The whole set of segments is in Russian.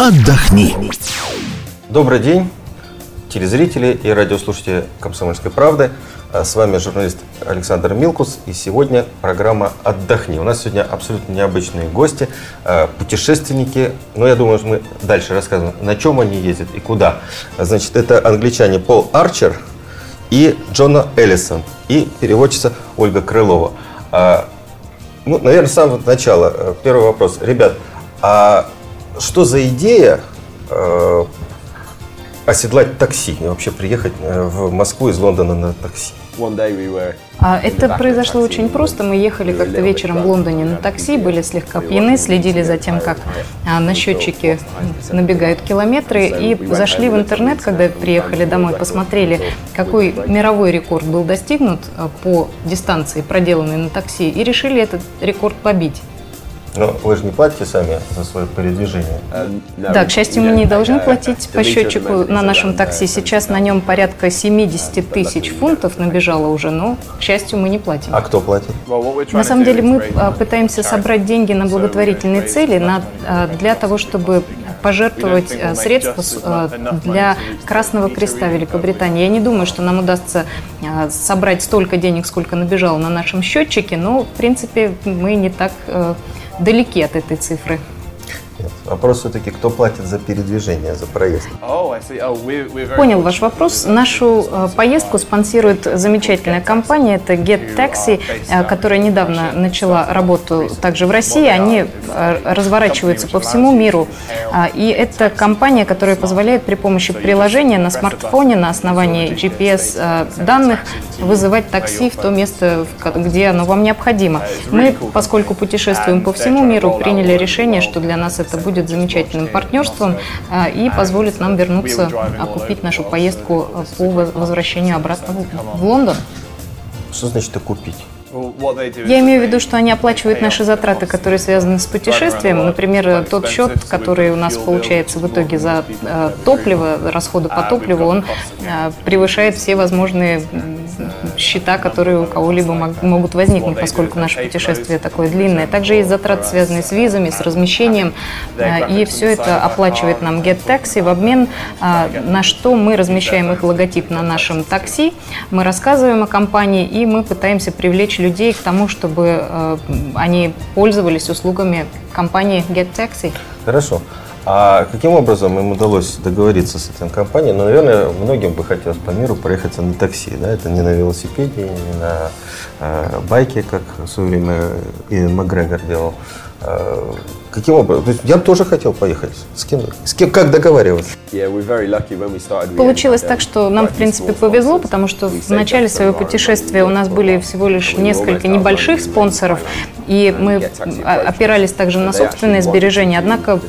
отдохни. Добрый день, телезрители и радиослушатели «Комсомольской правды». А С вами журналист Александр Милкус, и сегодня программа «Отдохни». У нас сегодня абсолютно необычные гости, э, путешественники. Но я думаю, что мы дальше расскажем, на чем они ездят и куда. Значит, это англичане Пол Арчер и Джона Эллисон, и переводчица Ольга Крылова. А, Ну, наверное, с самого начала. э, Первый вопрос. Ребят, а что за идея э, оседлать такси и вообще приехать э, в Москву из Лондона на такси? А Это произошло очень просто. Мы ехали как-то вечером в Лондоне на такси, были слегка пьяны, следили за тем, как а, на счетчике набегают километры, и зашли в интернет, когда приехали домой, посмотрели, какой мировой рекорд был достигнут а, по дистанции, проделанной на такси, и решили этот рекорд побить. Но вы же не платите сами за свое передвижение. Да, к счастью, мы не должны платить по счетчику на нашем такси. Сейчас на нем порядка 70 тысяч фунтов набежало уже, но, к счастью, мы не платим. А кто платит? На самом деле мы а, пытаемся собрать деньги на благотворительные цели на, а, для того, чтобы пожертвовать а, средства для Красного Креста Великобритании. Я не думаю, что нам удастся собрать столько денег, сколько набежало на нашем счетчике, но, в принципе, мы не так далеки от этой цифры. Нет. Вопрос все-таки, кто платит за передвижение, за проезд? Понял ваш вопрос. Нашу э, поездку спонсирует замечательная компания, это Get Taxi, э, которая недавно начала работу также в России. Они э, разворачиваются по всему миру. А, И это компания, которая позволяет при помощи приложения на смартфоне на основании GPS данных вызывать такси в то место, где оно вам необходимо. Мы, поскольку путешествуем по всему миру, приняли решение, что для нас это будет замечательным партнерством а, и позволит нам вернуться, окупить нашу поездку а, по воз- возвращению обратно в- Лондон. Что значит окупить? Я имею в виду, что они оплачивают наши затраты, которые связаны с путешествием. Например, тот счет, который у нас получается в итоге за э, топливо, расходы по топливу, он э, превышает все возможные счета, которые у кого-либо мог- могут возникнуть, поскольку наше путешествие такое длинное. Также есть затраты, связанные с визами, с размещением, э, и все это оплачивает нам Get Taxi в обмен э, на что мы размещаем их логотип на нашем такси, мы рассказываем о компании и мы пытаемся привлечь людей к тому, чтобы э, они пользовались услугами компании Get Taxi. Хорошо. А каким образом им удалось договориться с этой компанией? Ну, наверное, многим бы хотелось по миру проехаться на такси, да? Это не на велосипеде, не на э, байке, как в свое время Иэн Макгрегор делал. Э, каким образом? То есть я бы тоже хотел поехать. С кем? С кем? Как договариваться? Получилось так, что нам, в принципе, повезло, потому что в начале своего путешествия у нас были всего лишь несколько небольших спонсоров, и мы а, опирались также на собственные сбережения. Однако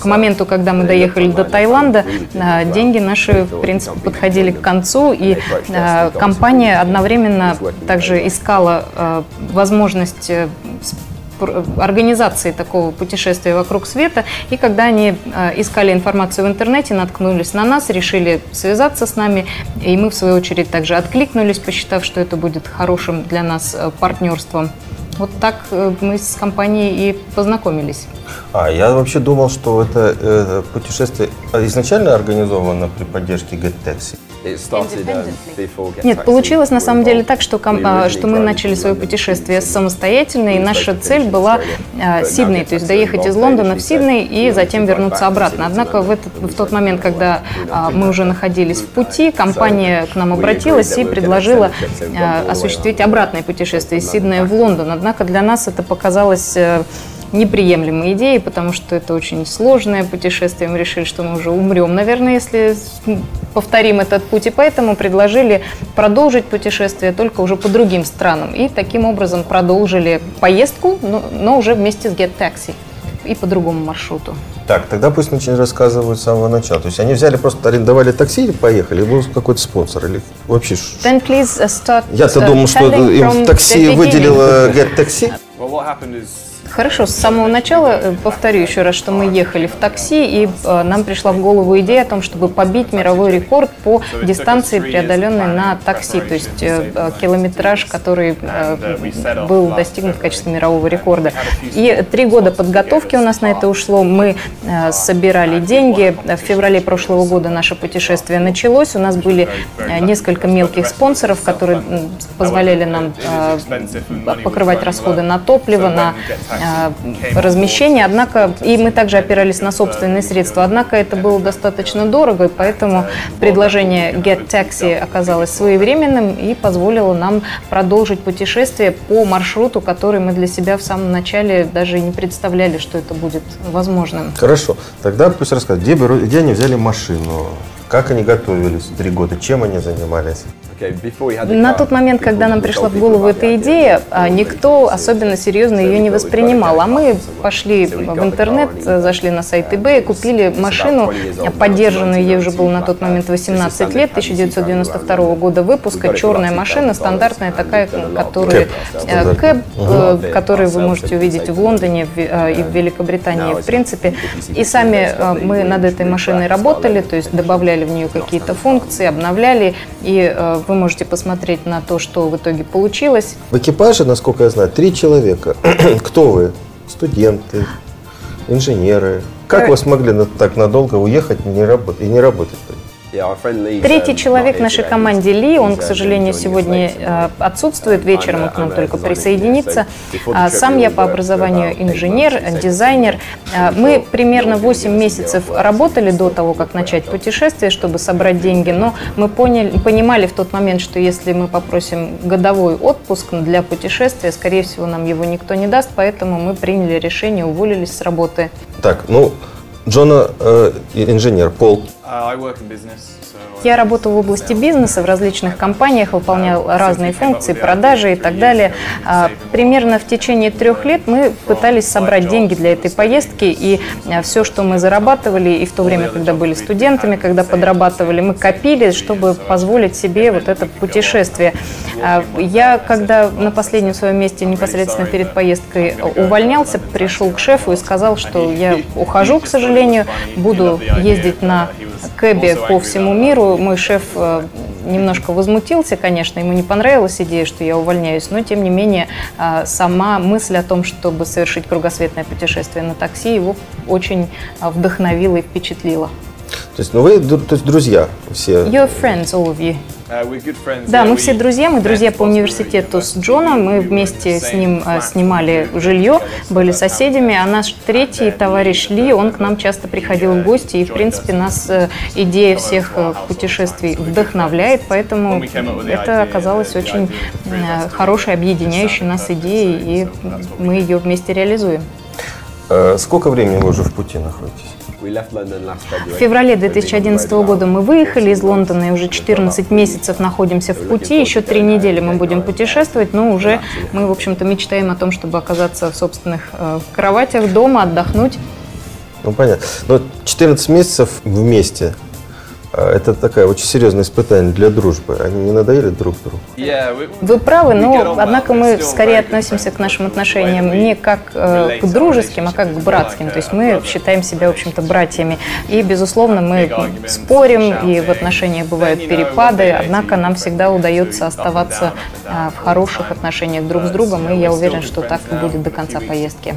к моменту, когда мы доехали до Таиланда, а, деньги наши, в принципе, подходили к концу, и а, компания одновременно также искала возможность э, организации такого путешествия вокруг света. И когда они э, искали информацию в интернете, наткнулись на нас, решили связаться с нами, и мы, в свою очередь, также откликнулись, посчитав, что это будет хорошим для нас э, партнерством. Вот так э, мы с компанией и познакомились. А, я вообще думал, что это э, путешествие изначально организовано при поддержке Get Taxi. Нет, получилось на самом деле так, что, что мы начали свое путешествие самостоятельно, и наша цель была а, Сидней, то есть доехать из Лондона в Сидней и затем вернуться обратно. Однако в, этот, в тот момент, когда а, мы уже находились в пути, компания к нам обратилась и предложила а, осуществить обратное путешествие из Сиднея в Лондон. Однако для нас это показалось э, неприемлемой идеей, потому что это очень сложное путешествие. Мы решили, что мы уже умрем, наверное, если повторим этот путь. И поэтому предложили продолжить путешествие только уже по другим странам. И таким образом продолжили поездку, но, но уже вместе с Get Taxi и по другому маршруту. Так, тогда пусть начнут рассказывать с самого начала. То есть они взяли, просто арендовали такси и поехали, был какой-то спонсор или вообще... Then please uh, start Я-то uh, думал, что им такси выделила Get Taxi. Хорошо, с самого начала э, повторю еще раз, что мы ехали в такси, и э, нам пришла в голову идея о том, чтобы побить мировой рекорд по дистанции, преодоленной на такси, то есть э, километраж, который э, был достигнут в качестве мирового рекорда. И три года подготовки у нас на это ушло. Мы собирали деньги. В феврале прошлого года наше путешествие началось. У нас были несколько мелких спонсоров, которые позволяли нам покрывать расходы на топливо, на размещения, однако и мы также опирались на собственные средства, однако это было достаточно дорого, и поэтому предложение Get Taxi оказалось своевременным и позволило нам продолжить путешествие по маршруту, который мы для себя в самом начале даже не представляли, что это будет возможным. Хорошо, тогда пусть расскажут, где, где они взяли машину, как они готовились три года, чем они занимались? На тот момент, когда нам пришла в голову эта идея, а, никто особенно серьезно ее не воспринимал. А мы пошли в интернет, зашли на сайт eBay, купили машину, поддержанную, ей уже было на тот момент 18 лет, 1992 года выпуска, черная машина, стандартная такая, которая, кэб, э, которую вы можете увидеть в Лондоне э, и в Великобритании, в принципе. И сами э, мы над этой машиной работали, то есть добавляли в нее какие-то функции, обновляли, и вы можете посмотреть на то, что в итоге получилось. В экипаже, насколько я знаю, три человека. Кто вы? Студенты, инженеры. Как вы смогли так надолго уехать и не работать? И не работать? Третий человек в нашей команде Ли, он, к сожалению, сегодня э, отсутствует, вечером он к нам только присоединится. А сам я по образованию инженер, дизайнер. Э, мы примерно 8 месяцев работали до того, как начать путешествие, чтобы собрать деньги, но мы поняли, понимали в тот момент, что если мы попросим годовой отпуск для путешествия, скорее всего, нам его никто не даст, поэтому мы приняли решение, уволились с работы. Так, ну, Джона э, инженер, Пол. Uh, Я работал в области бизнеса, в различных компаниях, выполнял разные функции, продажи и так далее. А, примерно в течение трех лет мы пытались собрать деньги для этой поездки, и а, все, что мы зарабатывали, и в то время, когда были студентами, когда подрабатывали, мы копили, чтобы позволить себе вот это путешествие. А, я, когда на последнем своем месте непосредственно перед поездкой увольнялся, пришел к шефу и сказал, что я ухожу, к сожалению, буду ездить на кэбе по всему миру. Мой шеф э, немножко возмутился, конечно, ему не понравилась идея, что я увольняюсь, но тем не менее э, сама мысль о том, чтобы совершить кругосветное путешествие на такси, его очень э, вдохновила и впечатлила. То есть, ну вы то есть, друзья все? Your friends, all of you. Uh, да, мы все друзья, мы друзья по университету с Джоном, мы вместе с ним э, снимали жилье, были соседями, а наш третий товарищ Ли, он к нам часто приходил в гости, и, в принципе, нас э, идея всех э, путешествий вдохновляет, поэтому это оказалось очень хорошей, объединяющей нас идеей, и мы ее вместе реализуем. Сколько времени вы уже в пути находитесь? В феврале 2011 года мы выехали из Лондона и уже 14 месяцев находимся в пути. Еще три недели мы будем путешествовать, но уже мы, в общем-то, мечтаем о том, чтобы оказаться в собственных э, кроватях дома, отдохнуть. Ну, понятно. Но 14 месяцев вместе это такая очень серьезное испытание для дружбы. Они не надоели друг другу? Вы правы, но однако мы скорее относимся к нашим отношениям не как э, к дружеским, а как к братским. То есть мы считаем себя, в общем-то, братьями. И, безусловно, мы спорим, и в отношениях бывают перепады, однако нам всегда удается оставаться э, в хороших отношениях друг с другом, и я уверен, что так и будет до конца поездки.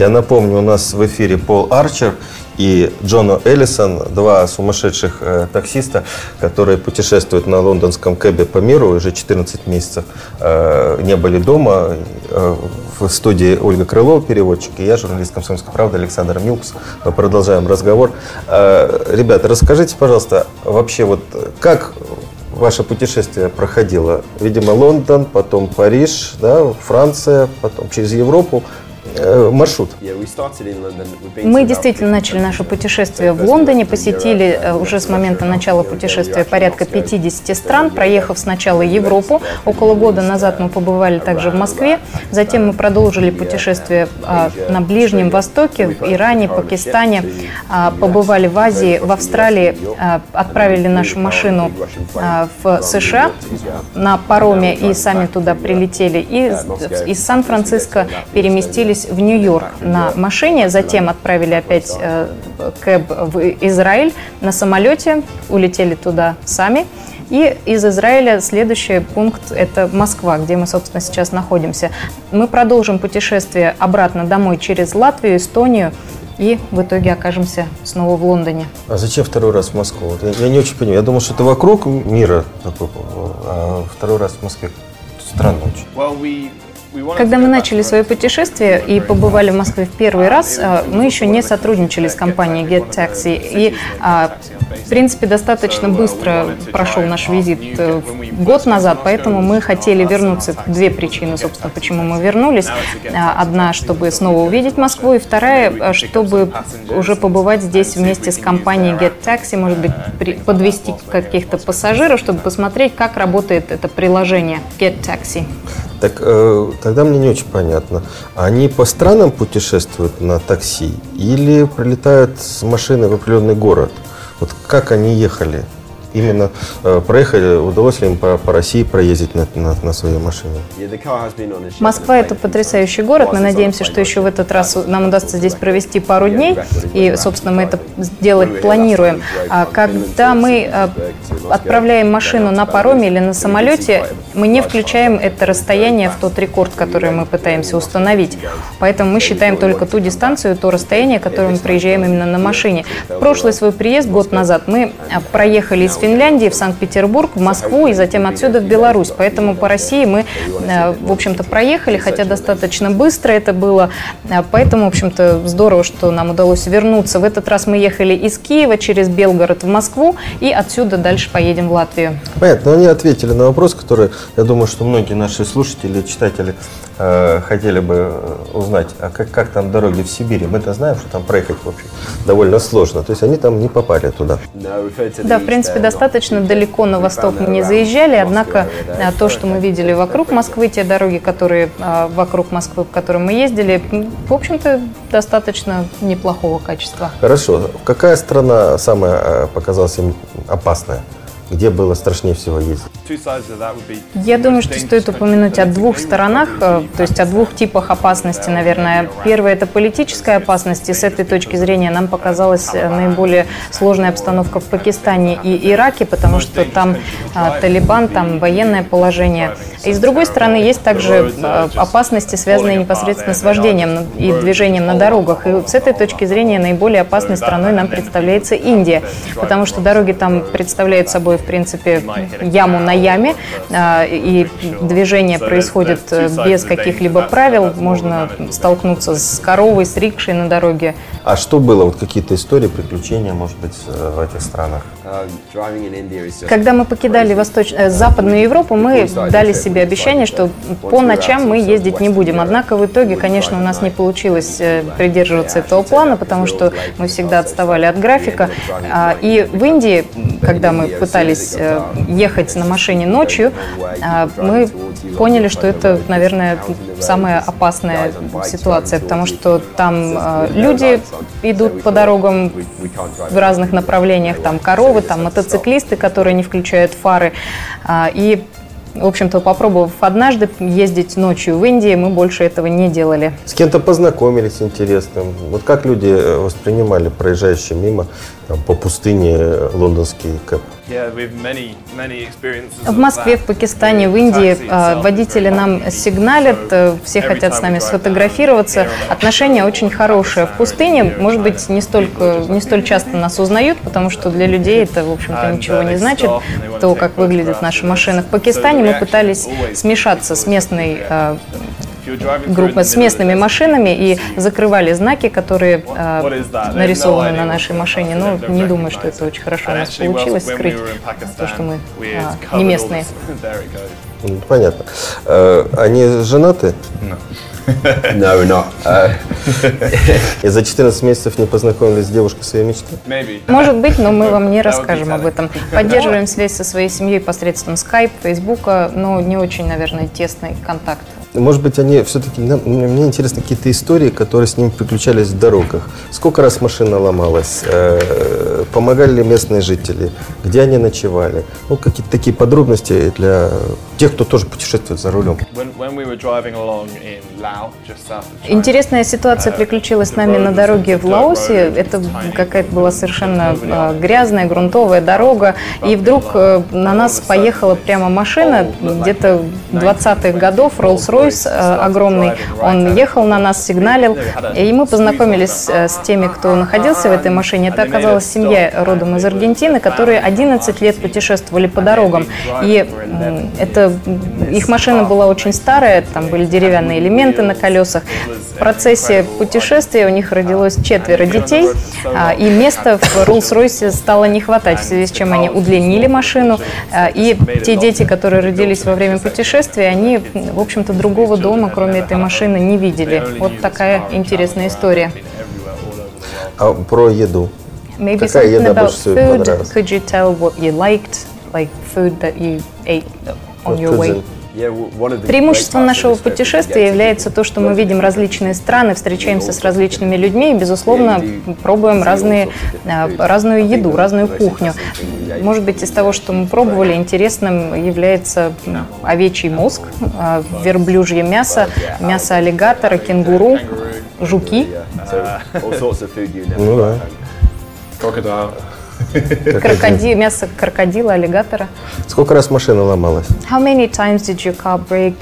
Я напомню, у нас в эфире Пол Арчер и Джона Эллисон, два сумасшедших э, таксиста, которые путешествуют на лондонском кэбе по миру, уже 14 месяцев э, не были дома. Э, в студии Ольга Крылова, переводчик, и я, журналист «Комсомольской правды» Александр Милкс. Мы продолжаем разговор. Э, ребята, расскажите, пожалуйста, вообще вот как ваше путешествие проходило? Видимо, Лондон, потом Париж, да, Франция, потом через Европу. Э, маршрут? Мы действительно начали наше путешествие в Лондоне, посетили э, уже с момента начала путешествия порядка 50 стран, проехав сначала Европу. Около года назад мы побывали также в Москве, затем мы продолжили путешествие а, на Ближнем Востоке, в Иране, Пакистане, а, побывали в Азии, в Австралии, а, отправили нашу машину в США. на пароме и сами туда прилетели, и из Сан-Франциско переместились вернулись в Нью-Йорк на машине, затем отправили опять э, кэб в Израиль на самолете, улетели туда сами. И из Израиля следующий пункт – это Москва, где мы, собственно, сейчас находимся. Мы продолжим путешествие обратно домой через Латвию, Эстонию и в итоге окажемся снова в Лондоне. А зачем второй раз в Москву? Вот я, я не очень понимаю. Я думал, что это вокруг мира такой, а второй раз в Москве. Странно очень. Когда мы начали свое путешествие и побывали в Москве в первый раз, а, мы еще не сотрудничали с компанией Get Taxi. И, а, в принципе, достаточно быстро прошел наш визит э, год назад, поэтому мы хотели вернуться. Две причины, собственно, почему мы вернулись. Одна, чтобы снова увидеть Москву, и вторая, чтобы уже побывать здесь вместе с компанией Get Taxi, может быть, подвести каких-то пассажиров, чтобы посмотреть, как работает это приложение Get Taxi. Так э, тогда мне не очень понятно. Они по странам путешествуют на такси или прилетают с машины в определенный город? Вот как они ехали? Именно э, проехали, удалось ли им по, по России проездить на, на, на своей машине? Москва – это потрясающий город. Мы надеемся, что еще в этот раз нам удастся здесь провести пару дней. И, собственно, мы это сделать планируем. А когда мы э, отправляем машину на пароме или на самолете, мы не включаем это расстояние в тот рекорд, который мы пытаемся установить. Поэтому мы считаем только ту дистанцию, то расстояние, которое мы проезжаем именно на машине. В прошлый свой приезд, год назад, мы э, проехали из Финляндии в Санкт-Петербург, в Москву и затем отсюда в Беларусь. Поэтому по России мы, э, в общем-то, проехали, хотя достаточно быстро это было. Э, поэтому, в общем-то, здорово, что нам удалось вернуться. В этот раз мы ехали из Киева через Белгород в Москву и отсюда дальше поедем в Латвию. Понятно, но они ответили на вопрос, который, я думаю, что многие наши слушатели, читатели э, хотели бы узнать, а как, как там дороги в Сибири. Мы-то знаем, что там проехать, в общем, довольно сложно. То есть они там не попали туда. Да, в принципе, достаточно далеко на восток мы не заезжали, однако а, то, что мы видели вокруг Москвы, те дороги, которые вокруг Москвы, по которым мы ездили, в общем-то, достаточно неплохого качества. Хорошо. Какая страна самая показалась им опасная? Где было страшнее всего ездить? Я думаю, что стоит упомянуть о двух сторонах, э, то есть о двух типах опасности, наверное. Первое – это политическая опасность, и с этой точки зрения нам показалась э, наиболее сложная обстановка в Пакистане и Ираке, потому что там а, Талибан, там военное положение. И с другой стороны, есть также опасности, связанные непосредственно с вождением и движением на дорогах. И с этой точки зрения наиболее опасной страной нам представляется Индия, потому что дороги там представляют собой в принципе, яму на яме, и движение происходит э, без каких-либо правил. Можно столкнуться с коровой, с рикшей на дороге. А что было? Вот какие-то истории, приключения, может быть, э, в этих странах? Когда мы покидали Восточ... Э, Западную Европу, мы дали себе обещание, что по ночам мы ездить не будем. Однако в итоге, конечно, у нас не получилось придерживаться этого плана, потому что мы всегда отставали от графика. А, и в Индии, когда мы пытались пытались э, ехать на машине ночью, а, мы поняли, что это, наверное, самая опасная ситуация, потому что там э, люди идут по дорогам в разных направлениях, там коровы, там мотоциклисты, которые не включают фары, а, и в общем-то, попробовав однажды ездить ночью в Индии, мы больше этого не делали. С кем-то познакомились интересным. Вот как люди э, воспринимали проезжающие мимо там, по пустыне лондонский кэп? В Москве, в Пакистане, в Индии а, водители нам сигналят, э, все хотят с нами сфотографироваться. Отношения очень хорошие. В пустыне, может быть, не, столько, не столь часто нас узнают, потому что для людей это, в общем-то, ничего не значит, то, как выглядят наши машины. В Пакистане мы пытались смешаться с местной а, группа с местными машинами и закрывали знаки, которые э, нарисованы на нашей машине. Но ну, не думаю, что это очень хорошо у нас получилось скрыть то, что мы э, не местные. Понятно. Э, они женаты? No, not. Uh... И за 14 месяцев не познакомились с девушкой своей мечты? Может быть, но мы вам не расскажем об этом. Поддерживаем связь со своей семьей посредством Skype, Facebook, но не очень, наверное, тесный контакт Может быть, они все-таки... Мне интересны какие-то истории, которые с ними приключались в дорогах. Сколько раз машина ломалась? Э, помогали ли местные жители? Где они ночевали? Ну, какие-то такие подробности для тех, кто тоже путешествует за рулем. Интересная ситуация приключилась с нами на дороге в Лаосе. Это какая-то была совершенно э, грязная, грунтовая дорога. И вдруг э, на нас поехала прямо машина, где-то 20-х годов, Rolls-Royce э, огромный. Он ехал на нас, сигналил. И мы познакомились с теми, кто находился в этой машине. Это оказалась семья родом из Аргентины, которые 11 лет путешествовали по дорогам. И это их машина была очень старая, там были деревянные элементы на колесах. В процессе путешествия у них родилось четверо детей, а, и места в Rolls-Royce стало не хватать, в связи с чем они удлинили машину. А, и те дети, которые родились во время путешествия, они, в общем-то, другого дома, кроме этой машины, не видели. Вот такая интересная история. А про еду? Maybe Какая еда больше всего понравилась? Could you tell what you liked, like food that you ate on your way? Преимуществом нашего путешествия является то, что мы видим различные страны, встречаемся с различными людьми и, безусловно, пробуем разные, а, разную еду, разную кухню. Может быть, из того, что мы пробовали, интересным является овечий мозг, а, верблюжье мясо, мясо аллигатора, кенгуру, жуки. Ну да. Крокодил, мясо крокодила, аллигатора. Сколько раз машина ломалась? How many times did your car break?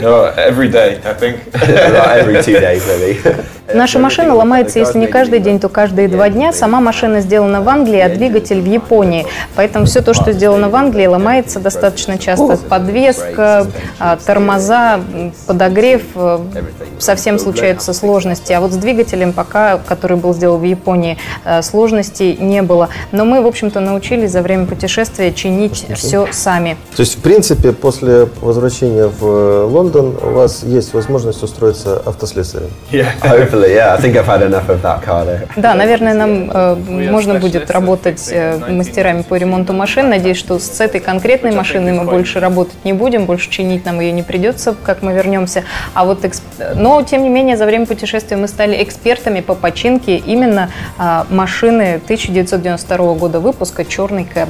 No, every day, I think. every two days, maybe. Наша машина ломается, если не каждый день, то каждые два дня. Сама машина сделана в Англии, а двигатель в Японии. Поэтому все то, что сделано в Англии, ломается достаточно часто. Подвеска, а, тормоза, подогрев, э, совсем случаются сложности. А вот с двигателем пока, который был сделан в Японии, э, сложностей не было. Но мы, в общем-то, научились за время путешествия чинить все сами. То есть, в принципе, после возвращения в Лондон у вас есть возможность устроиться автослесарем? Yeah. Hopefully, yeah. I think I've had enough of that car there. Да, наверное, нам э, можно будет работать э, мастерами по ремонту машин. Надеюсь, что с этой конкретной машиной мы больше работать не будем, больше чинить нам ее не придется, как мы вернемся. А вот, эксп... но тем не менее, за время путешествия мы стали экспертами по починке именно э, машины 1992 года выпуска черный кэб.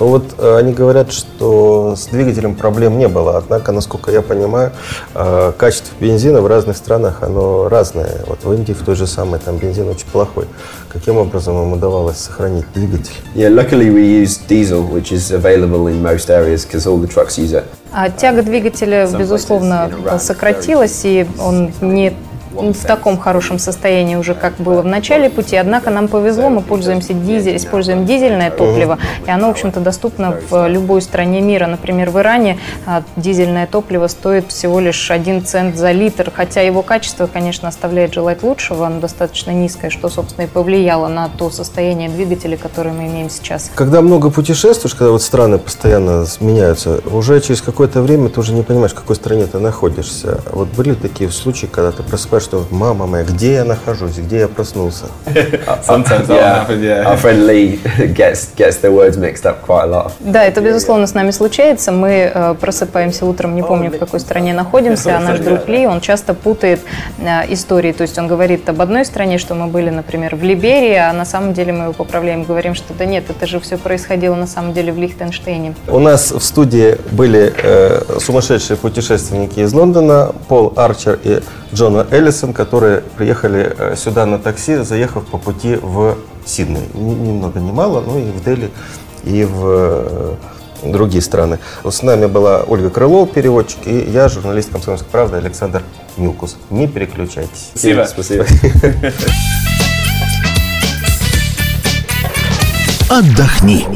Ну вот э, они говорят, что с двигателем проблем не было, однако, насколько я понимаю, э, качество бензина в разных странах оно разное. Вот в Индии в той же самой там бензин очень плохой. Каким образом им удавалось сохранить двигатель? Yeah, luckily we use diesel, which is available in most areas because all the trucks use it. А тяга двигателя, безусловно, сократилась, и он не в таком хорошем состоянии уже, как было в начале пути. Однако нам повезло, мы пользуемся дизель, используем дизельное топливо, и оно, в общем-то, доступно в любой стране мира. Например, в Иране а, дизельное топливо стоит всего лишь 1 цент за литр, хотя его качество, конечно, оставляет желать лучшего, оно достаточно низкое, что, собственно, и повлияло на то состояние двигателя, которое мы имеем сейчас. Когда много путешествуешь, когда вот страны постоянно меняются, уже через какое-то время ты уже не понимаешь, в какой стране ты находишься. Вот были такие случаи, когда ты просыпаешься что мама моя, где я нахожусь, где я проснулся? Sometimes yeah. happen, yeah. Our friend Lee gets, gets the words mixed up quite a lot. Да, это безусловно с нами случается. Мы э, просыпаемся утром, не помню, в какой стране находимся, а наш друг Ли, он часто путает э, истории. То есть он говорит об одной стране, что мы были, например, в Либерии, а на самом деле мы его поправляем, говорим, что да нет, это же все происходило на самом деле в Лихтенштейне. У нас в студии были э, сумасшедшие путешественники из Лондона, Пол Арчер и Джона Эллисон, которые приехали э, сюда на такси, заехав по пути в Сидней. Ни, много ни мало, но и в Дели, и в э, другие страны. С нами была Ольга Крылова, переводчик, и я, журналист «Комсомольской правды» Александр Милкус. Не переключайтесь. Спасибо. Спасибо. Отдохни.